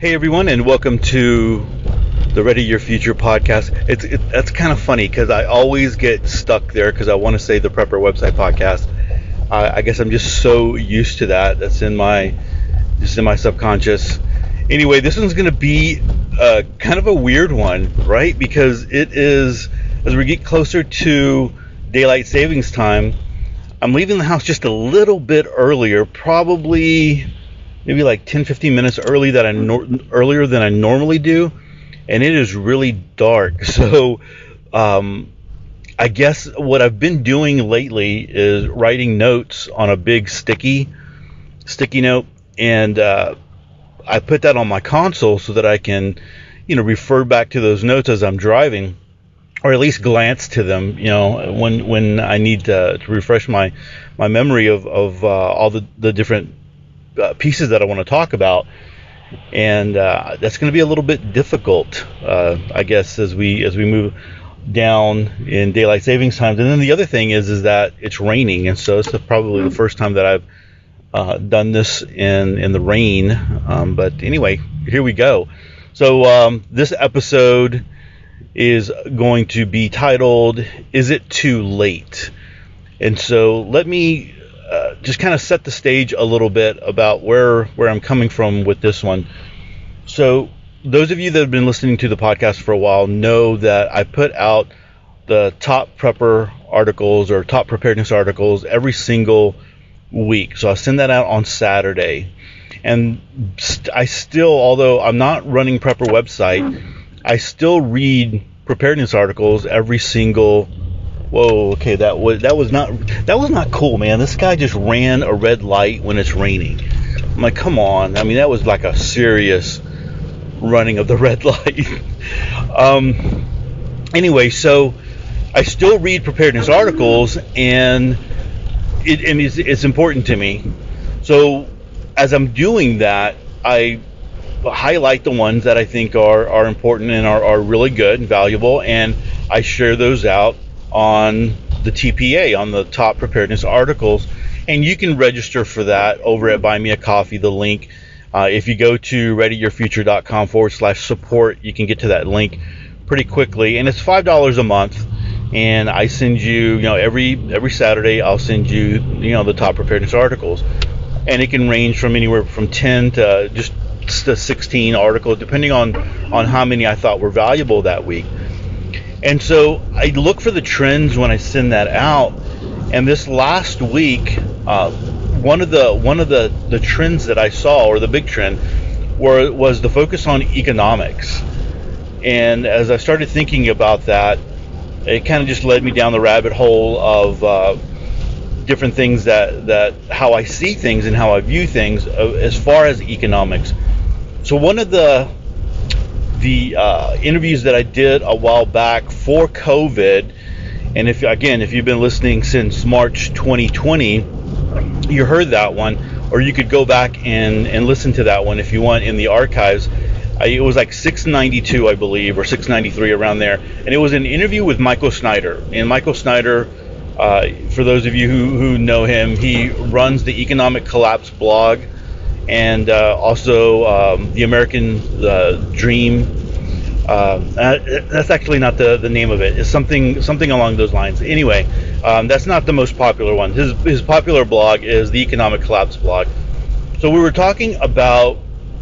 Hey everyone, and welcome to the Ready Your Future podcast. It's it, that's kind of funny because I always get stuck there because I want to say the Prepper website podcast. I guess I'm just so used to that. That's in my just in my subconscious. Anyway, this one's going to be uh, kind of a weird one, right? Because it is as we get closer to daylight savings time. I'm leaving the house just a little bit earlier, probably maybe like 10 15 minutes early that I nor- earlier than I normally do and it is really dark. So um, I guess what I've been doing lately is writing notes on a big sticky sticky note and uh, I put that on my console so that I can you know refer back to those notes as I'm driving or at least glance to them you know when when I need to, to refresh my my memory of, of uh, all the, the different uh, pieces that I want to talk about, and uh, that's going to be a little bit difficult, uh, I guess, as we as we move down in daylight savings times. And then the other thing is is that it's raining, and so it's probably the first time that I've uh, done this in in the rain. Um, but anyway, here we go. So um, this episode is going to be titled "Is It Too Late?" And so let me uh, just kind of set the stage a little bit about where where I'm coming from with this one. So those of you that have been listening to the podcast for a while know that I put out the top prepper articles or top preparedness articles every single week. So I send that out on Saturday. And I still, although I'm not running Prepper website, I still read preparedness articles every single whoa, okay, that was that was not that was not cool, man. This guy just ran a red light when it's raining. I'm like, come on. I mean, that was like a serious running of the red light. um, anyway, so I still read preparedness articles, and it and it's, it's important to me. So as I'm doing that, I highlight the ones that I think are, are important and are, are really good and valuable, and I share those out on the TPA, on the top preparedness articles. And you can register for that over at Buy Me a Coffee, the link. Uh, if you go to readyyourfuture.com forward slash support, you can get to that link pretty quickly. And it's $5 a month. And I send you, you know, every every Saturday I'll send you, you know, the top preparedness articles. And it can range from anywhere from 10 to just to 16 articles, depending on on how many I thought were valuable that week. And so I look for the trends when I send that out. And this last week, uh, one of the one of the, the trends that I saw, or the big trend, were, was the focus on economics. And as I started thinking about that, it kind of just led me down the rabbit hole of uh, different things that that how I see things and how I view things uh, as far as economics. So one of the the uh, interviews that I did a while back for COVID, and if again, if you've been listening since March 2020, you heard that one, or you could go back and, and listen to that one if you want in the archives. I, it was like 692, I believe, or 693 around there, and it was an interview with Michael Snyder. And Michael Snyder, uh, for those of you who, who know him, he runs the Economic Collapse blog and uh, also um, the American Dream. Uh, that's actually not the, the name of it. It's something something along those lines. Anyway, um, that's not the most popular one. His his popular blog is the Economic Collapse blog. So we were talking about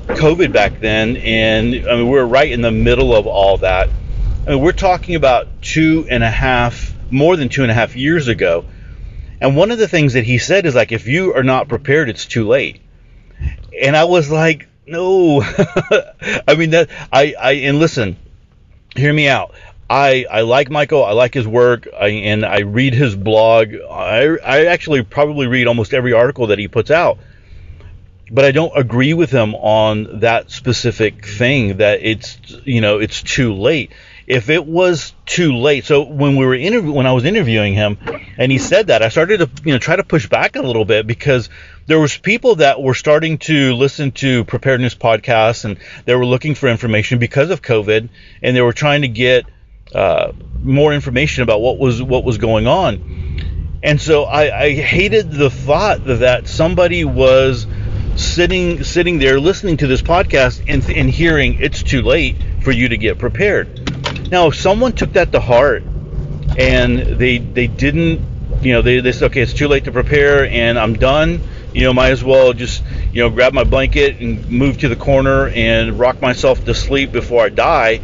COVID back then, and I mean, we are right in the middle of all that. I mean, we're talking about two and a half, more than two and a half years ago. And one of the things that he said is like, if you are not prepared, it's too late and I was like, no. I mean that I I and listen, hear me out. I I like Michael. I like his work, I, and I read his blog. I I actually probably read almost every article that he puts out. But I don't agree with him on that specific thing that it's you know it's too late if it was too late. So when we were interview when I was interviewing him, and he said that, I started to you know try to push back a little bit because there was people that were starting to listen to preparedness podcasts and they were looking for information because of COVID, and they were trying to get uh, more information about what was what was going on. And so I, I hated the thought that somebody was sitting sitting there listening to this podcast and, and hearing it's too late for you to get prepared. Now, if someone took that to heart and they they didn't, you know, they, they said, okay, it's too late to prepare and I'm done. You know, might as well just you know grab my blanket and move to the corner and rock myself to sleep before I die.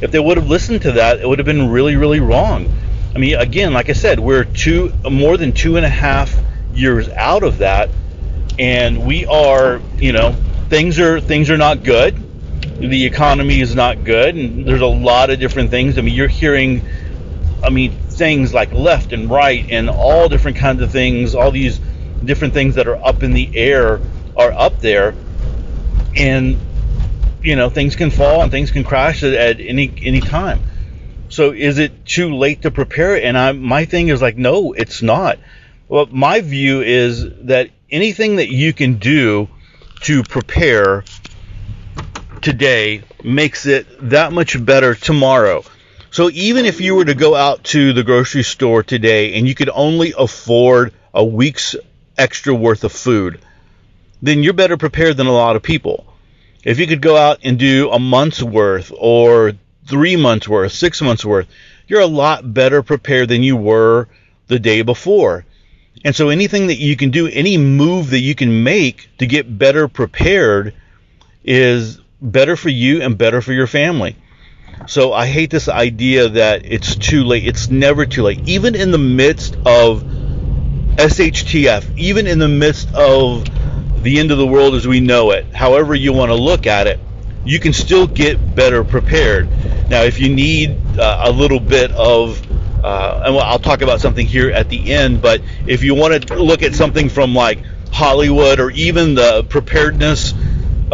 If they would have listened to that, it would have been really, really wrong. I mean, again, like I said, we're two more than two and a half years out of that and we are, you know, things are things are not good. The economy is not good, and there's a lot of different things. I mean, you're hearing, I mean, things like left and right, and all different kinds of things. All these different things that are up in the air are up there, and you know, things can fall and things can crash at, any any time. So, is it too late to prepare? And I, my thing is like, no, it's not. Well, my view is that anything that you can do to prepare today makes it that much better tomorrow. So even if you were to go out to the grocery store today and you could only afford a week's extra worth of food, then you're better prepared than a lot of people. If you could go out and do a month's worth or three months worth, six months worth, you're a lot better prepared than you were the day before. And so anything that you can do, any move that you can make to get better prepared is better for you and better for your family. So I hate this idea that it's too late. It's never too late. Even in the midst of SHTF, even in the midst of the end of the world as we know it, however you want to look at it, you can still get better prepared. Now, if you need uh, a little bit of uh, and I'll talk about something here at the end. But if you want to look at something from like Hollywood or even the preparedness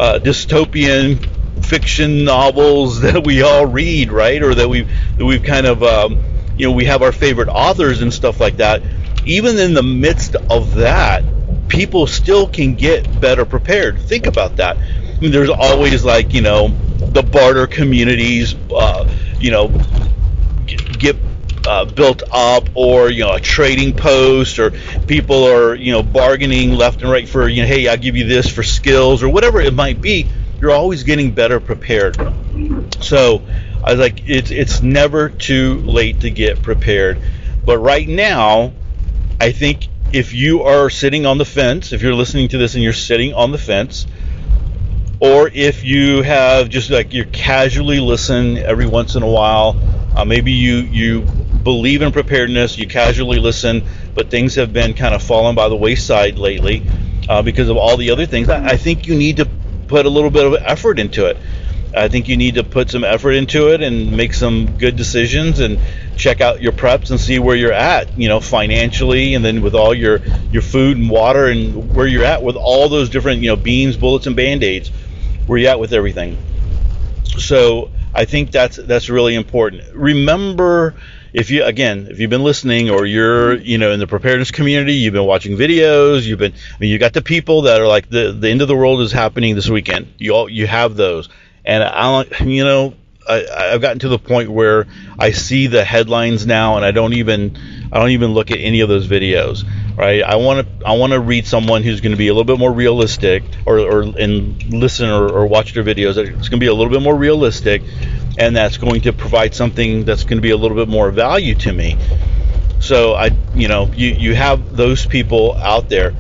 uh, dystopian fiction novels that we all read, right, or that we that we've kind of um, you know we have our favorite authors and stuff like that. Even in the midst of that, people still can get better prepared. Think about that. I mean, there's always like you know the barter communities, uh, you know, get uh, built up or you know a trading post or people are you know bargaining left and right for you know hey I'll give you this for skills or whatever it might be you're always getting better prepared. So I was like it's it's never too late to get prepared. But right now I think if you are sitting on the fence if you're listening to this and you're sitting on the fence or if you have just like you're casually listen every once in a while uh, maybe you you believe in preparedness, you casually listen, but things have been kind of fallen by the wayside lately uh, because of all the other things. I, I think you need to put a little bit of effort into it. I think you need to put some effort into it and make some good decisions and check out your preps and see where you're at, you know, financially and then with all your your food and water and where you're at with all those different, you know, beans, bullets and band-aids, where you at with everything. So, I think that's that's really important. Remember if you again if you've been listening or you're you know in the preparedness community you've been watching videos you've been I mean you got the people that are like the the end of the world is happening this weekend. You all you have those. And I you know I, I've gotten to the point where I see the headlines now and I don't even I don't even look at any of those videos right? I want to I want to read someone who's going to be a little bit more realistic or, or and listen or, or watch their videos. It's going to be a little bit more realistic and that's going to provide something that's going to be a little bit more value to me. So I, you know, you you have those people out there,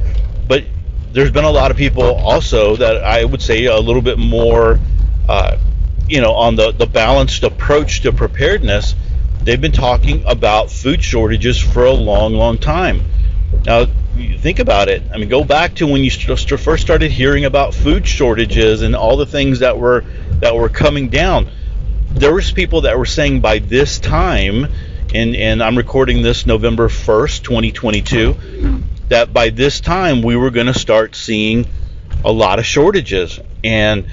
but there's been a lot of people also that I would say a little bit more, uh, you know, on the the balanced approach to preparedness. They've been talking about food shortages for a long, long time. Now, think about it. I mean, go back to when you first started hearing about food shortages and all the things that were that were coming down there was people that were saying by this time, and and I'm recording this November 1st, 2022, that by this time we were going to start seeing a lot of shortages. And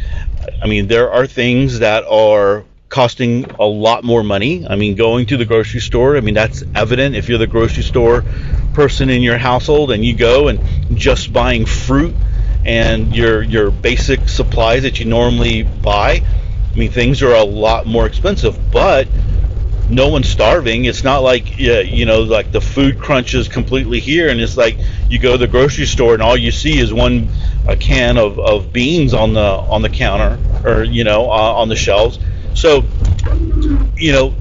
I mean, there are things that are costing a lot more money. I mean, going to the grocery store, I mean, that's evident if you're the grocery store person in your household and you go and just buying fruit and your your basic supplies that you normally buy mean, things are a lot more expensive, but no one's starving. It's not like you know like the food crunch is completely here, and it's like you go to the grocery store and all you see is one a can of, of beans on the on the counter or you know uh, on the shelves. So you know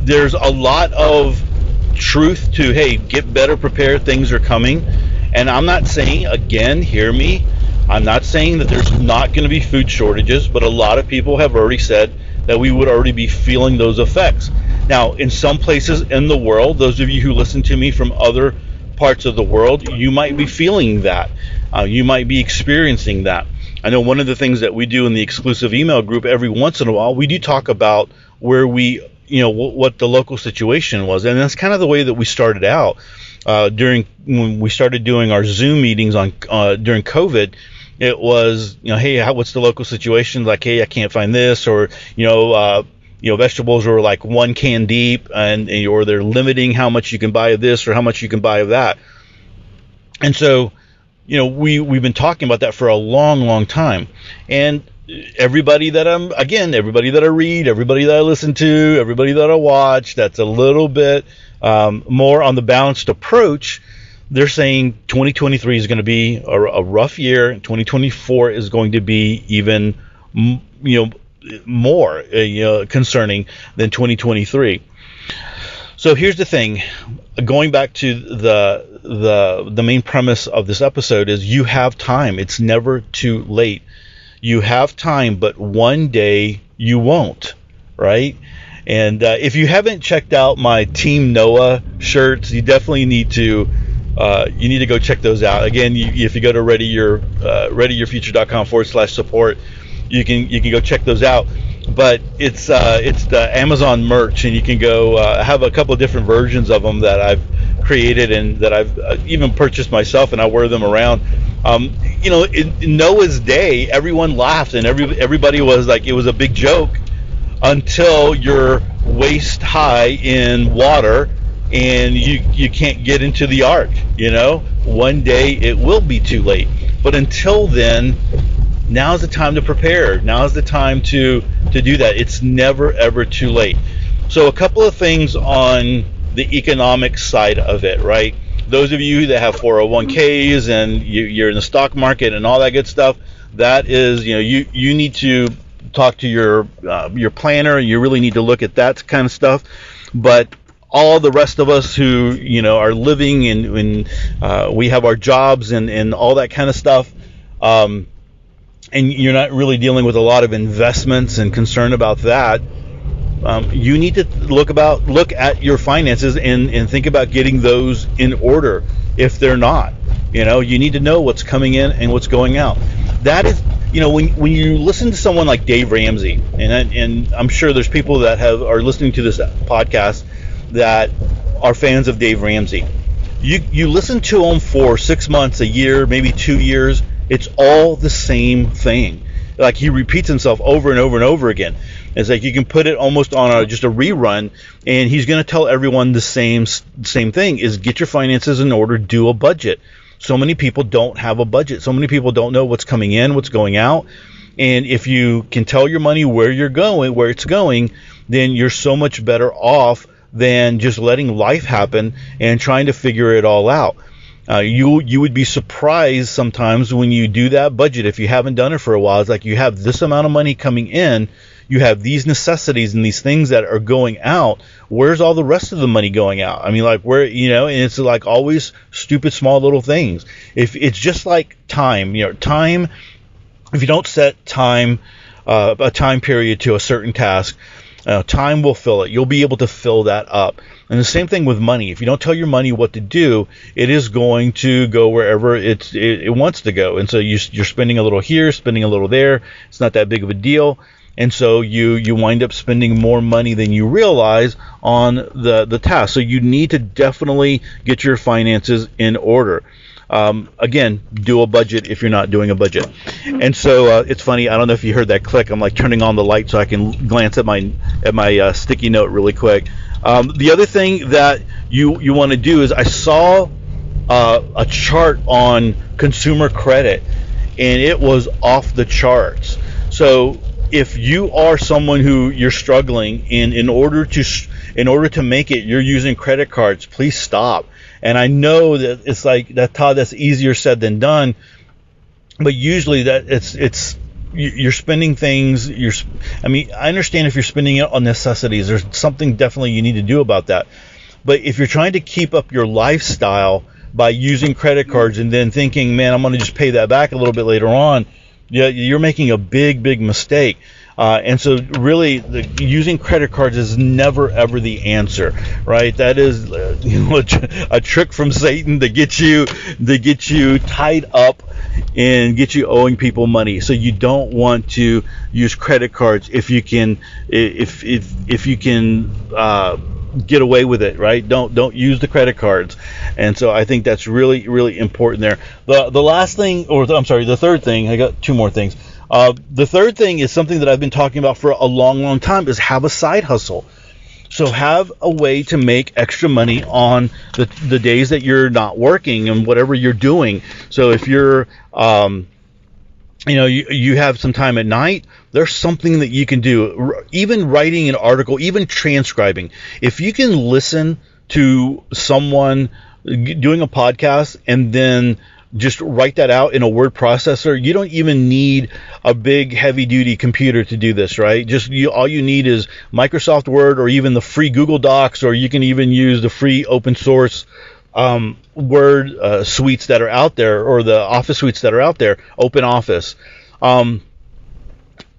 there's a lot of truth to hey get better prepared things are coming and i'm not saying again hear me i'm not saying that there's not going to be food shortages but a lot of people have already said that we would already be feeling those effects now, in some places in the world, those of you who listen to me from other parts of the world, you might be feeling that. Uh, you might be experiencing that. I know one of the things that we do in the exclusive email group every once in a while, we do talk about where we, you know, w- what the local situation was, and that's kind of the way that we started out uh, during when we started doing our Zoom meetings on uh, during COVID. It was, you know, hey, how, what's the local situation? Like, hey, I can't find this, or you know, uh, you know vegetables are like one can deep and, and or they're limiting how much you can buy of this or how much you can buy of that and so you know we we've been talking about that for a long long time and everybody that I'm again everybody that I read everybody that I listen to everybody that I watch that's a little bit um, more on the balanced approach they're saying 2023 is going to be a, a rough year 2024 is going to be even you know more uh, you know, concerning than 2023. So here's the thing, going back to the the the main premise of this episode is you have time. It's never too late. You have time, but one day you won't, right? And uh, if you haven't checked out my Team Noah shirts, you definitely need to. Uh, you need to go check those out. Again, you, if you go to uh, readyyourfuture.com forward slash support, you can you can go check those out. But it's uh, it's the Amazon merch, and you can go uh, have a couple of different versions of them that I've created and that I've uh, even purchased myself, and I wear them around. Um, you know, in, in Noah's day, everyone laughed, and every everybody was like it was a big joke until you're waist high in water and you you can't get into the ark you know one day it will be too late but until then now's the time to prepare. Now's the time to to do that. It's never ever too late. So a couple of things on the economic side of it, right? Those of you that have 401ks and you, are in the stock market and all that good stuff, that is, you know, you you need to talk to your uh, your planner. You really need to look at that kind of stuff. But all the rest of us who you know are living and, and uh, we have our jobs and, and all that kind of stuff um, and you're not really dealing with a lot of investments and concern about that, um, you need to look about look at your finances and, and think about getting those in order if they're not. You know, you need to know what's coming in and what's going out. That is, you know, when when you listen to someone like Dave Ramsey, and and I'm sure there's people that have are listening to this podcast that are fans of Dave Ramsey. You you listen to him for six months, a year, maybe two years it's all the same thing. Like he repeats himself over and over and over again. It's like you can put it almost on a, just a rerun, and he's going to tell everyone the same same thing: is get your finances in order, do a budget. So many people don't have a budget. So many people don't know what's coming in, what's going out. And if you can tell your money where you're going, where it's going, then you're so much better off than just letting life happen and trying to figure it all out. Uh, you you would be surprised sometimes when you do that budget if you haven't done it for a while. It's like you have this amount of money coming in, you have these necessities and these things that are going out. Where's all the rest of the money going out? I mean, like where you know, and it's like always stupid small little things. If it's just like time, you know, time. If you don't set time, uh, a time period to a certain task, uh, time will fill it. You'll be able to fill that up. And the same thing with money. If you don't tell your money what to do, it is going to go wherever it, it wants to go. And so you, you're spending a little here, spending a little there. It's not that big of a deal. And so you, you wind up spending more money than you realize on the, the task. So you need to definitely get your finances in order. Um, again, do a budget if you're not doing a budget. And so uh, it's funny. I don't know if you heard that click. I'm like turning on the light so I can glance at my at my uh, sticky note really quick. Um, the other thing that you you want to do is I saw uh, a chart on consumer credit, and it was off the charts. So if you are someone who you're struggling in in order to in order to make it, you're using credit cards. Please stop. And I know that it's like that, Todd. That's easier said than done. But usually that it's it's you're spending things you're i mean i understand if you're spending it on necessities there's something definitely you need to do about that but if you're trying to keep up your lifestyle by using credit cards and then thinking man i'm going to just pay that back a little bit later on yeah you're making a big big mistake uh, and so, really, the, using credit cards is never ever the answer, right? That is you know, a, a, trick from Satan to get you to get you tied up and get you owing people money. So you don't want to use credit cards if you can if if if you can. Uh, get away with it, right? Don't don't use the credit cards, and so I think that's really really important there. The the last thing, or I'm sorry, the third thing, I got two more things. Uh, the third thing is something that I've been talking about for a long, long time is have a side hustle. So have a way to make extra money on the, the days that you're not working and whatever you're doing. So if you're, um, you know, you, you have some time at night, there's something that you can do. Even writing an article, even transcribing. If you can listen to someone doing a podcast and then just write that out in a word processor. You don't even need a big heavy duty computer to do this, right? Just you, all you need is Microsoft Word or even the free Google Docs, or you can even use the free open source um, Word uh, suites that are out there or the Office suites that are out there, Open Office. Um,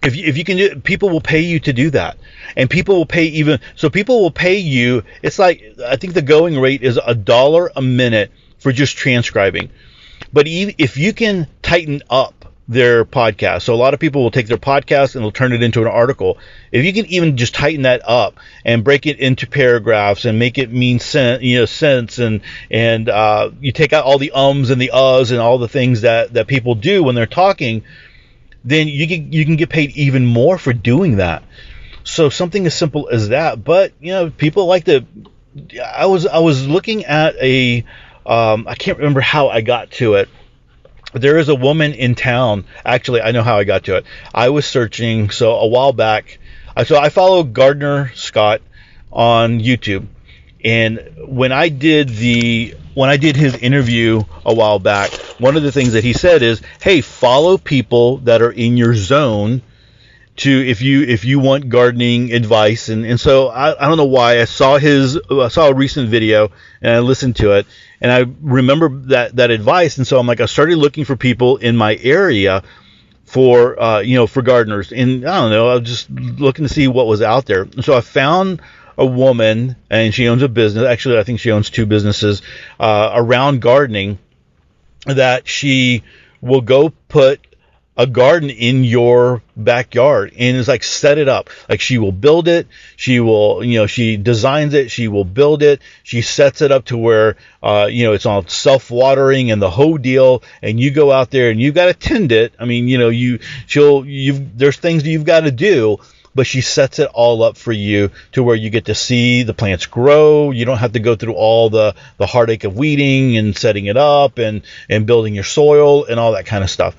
if you, if you can do people will pay you to do that and people will pay even so people will pay you it's like i think the going rate is a dollar a minute for just transcribing but if you can tighten up their podcast, so a lot of people will take their podcast and they'll turn it into an article. If you can even just tighten that up and break it into paragraphs and make it mean sense, you know, sense, and and uh, you take out all the ums and the uhs and all the things that that people do when they're talking, then you can you can get paid even more for doing that. So something as simple as that. But you know, people like to. I was I was looking at a um, I can't remember how I got to it. There is a woman in town. Actually, I know how I got to it. I was searching. So a while back, so I follow Gardener Scott on YouTube, and when I did the when I did his interview a while back, one of the things that he said is, "Hey, follow people that are in your zone to if you if you want gardening advice. And and so I, I don't know why. I saw his I saw a recent video and I listened to it and I remember that that advice. And so I'm like I started looking for people in my area for uh, you know for gardeners. And I don't know I was just looking to see what was out there. And so I found a woman and she owns a business. Actually I think she owns two businesses uh, around gardening that she will go put a garden in your backyard and it's like set it up. Like she will build it. She will you know she designs it. She will build it. She sets it up to where uh, you know it's all self-watering and the whole deal. And you go out there and you got to tend it. I mean you know you she'll you've there's things that you've got to do but she sets it all up for you to where you get to see the plants grow. You don't have to go through all the, the heartache of weeding and setting it up and, and building your soil and all that kind of stuff.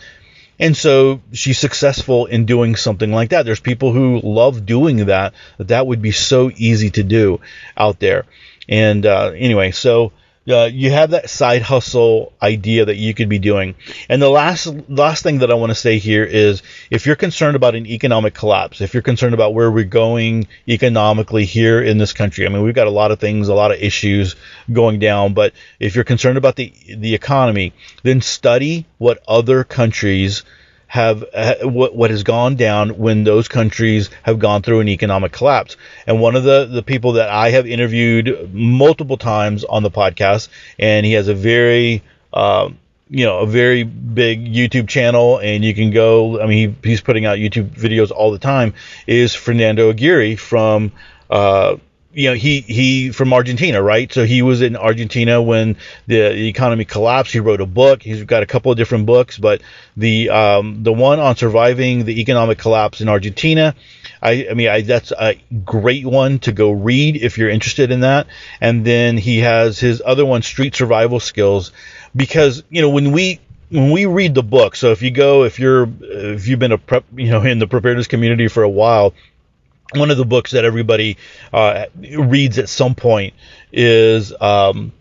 And so she's successful in doing something like that. There's people who love doing that. That would be so easy to do out there. And uh, anyway, so uh, you have that side hustle idea that you could be doing. And the last last thing that I want to say here is if you're concerned about an economic collapse, if you're concerned about where we're going economically here in this country, I mean we've got a lot of things, a lot of issues going down, but if you're concerned about the the economy, then study what other countries have what what has gone down when those countries have gone through an economic collapse. And one of the the people that I have interviewed multiple times on the podcast, and he has a very uh, you know a very big YouTube channel, and you can go. I mean, he, he's putting out YouTube videos all the time. Is Fernando Aguirre from uh, you know he he from Argentina, right? So he was in Argentina when the, the, economy collapsed. He wrote a book. He's got a couple of different books, but the um, the one on surviving the economic collapse in Argentina, I, I mean I, that's a great one to go read if you're interested in that. And then he has his other one, Street Survival Skills, because you know when we when we read the book, so if you go if you're if you've been a prep you know in the preparedness community for a while one of the books that everybody uh, reads at some point is um,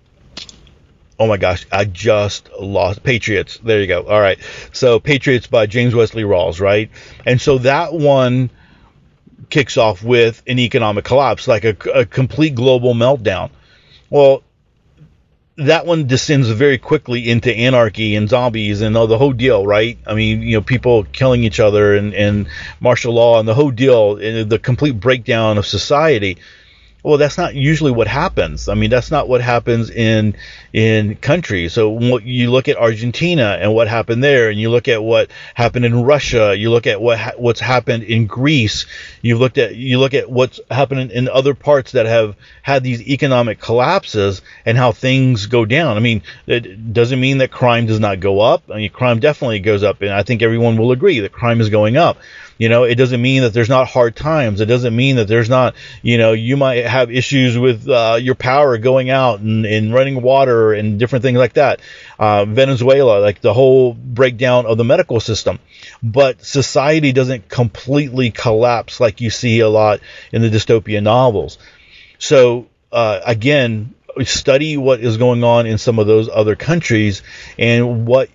oh my gosh, I just lost Patriots. There you go. All right. So Patriots by James Wesley Rawles right? And so that one kicks off with an economic collapse, like a, a complete global meltdown. Well, that one descends very quickly into anarchy and zombies and the whole deal, right? I mean, you know, people killing each other and, and martial law and the whole deal, and the complete breakdown of society well that's not usually what happens. I mean that's not what happens in in countries. So you look at argentina and what happened there and you look at what happened in russia you look at what ha- what's happened in greece you looked at you look at what's happening in other parts that have had these economic collapses and how things go down. I mean it doesn't mean that crime does not go up. I mean crime definitely goes up and i think everyone will agree that crime is going up you know, it doesn't mean that there's not hard times. It doesn't mean that there's not, you know, you might have issues with uh, your power going out and, and running water and different things like that. Uh, Venezuela, like the whole breakdown of the medical system. But society doesn't completely collapse like you see a lot in the dystopian novels. So, uh, again, study what is going on in some of those other countries and what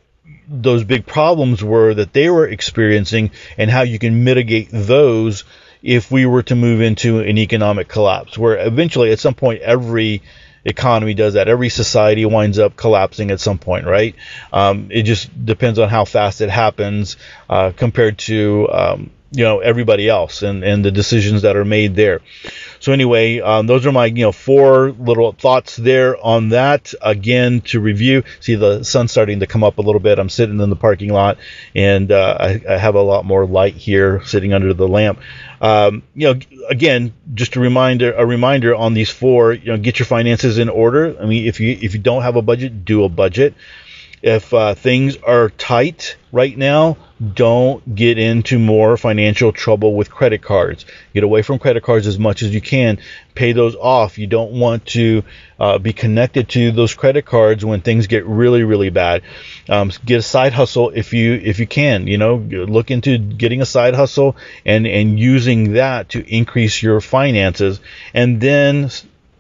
those big problems were that they were experiencing and how you can mitigate those if we were to move into an economic collapse where eventually at some point every economy does that. Every society winds up collapsing at some point right? Um, it just depends on how fast it happens uh, compared to um, you know everybody else and and the decisions that are made there so anyway, um, those are my you know four little thoughts there on that. Again, to review, see the sun starting to come up a little bit. I'm sitting in the parking lot, and uh, I, I, have a lot more light here sitting under the lamp. Um, you know, again, just a reminder, a reminder on these four. You know, get your finances in order. I mean, if you if you don't have a budget, do a budget. If uh, things are tight right now, don't get into more financial trouble with credit cards. Get away from credit cards as much as you can. Pay those off. You don't want to uh, be connected to those credit cards when things get really, really bad. Um, get a side hustle if you if you can. You know, look into getting a side hustle and and using that to increase your finances. And then,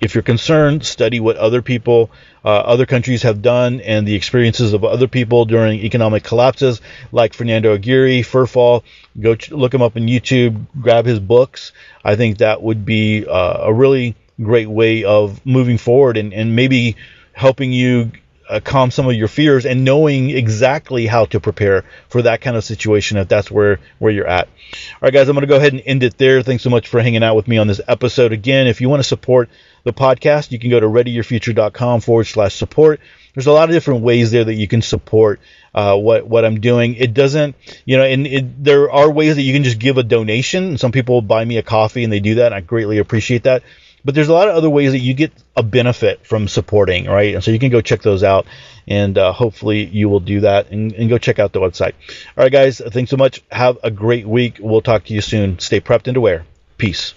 if you're concerned, study what other people uh, other countries have done and the experiences of other people during economic collapses, like Fernando Aguirre, FerFAL. Go ch- look him up on YouTube, grab his books. I think that would be uh, a really great way of moving forward and, and maybe helping you uh, calm some of your fears and knowing exactly how to prepare for that kind of situation if that's where where you're at. All right, guys, I'm going to go ahead and end it there. Thanks so much for hanging out with me on this episode. Again, if you want to support the podcast, you can go to readyyourfuture.com forward slash support. There's a lot of different ways there that you can support uh, what what I'm doing. It doesn't, you know, and it, there are ways that you can just give a donation. Some people buy me a coffee and they do that, I greatly appreciate that. But there's a lot of other ways that you get a benefit from supporting, right? And so you can go check those out, and uh, hopefully you will do that and, and go check out the website. All right, guys, thanks so much. Have a great week. We'll talk to you soon. Stay prepped and aware. Peace.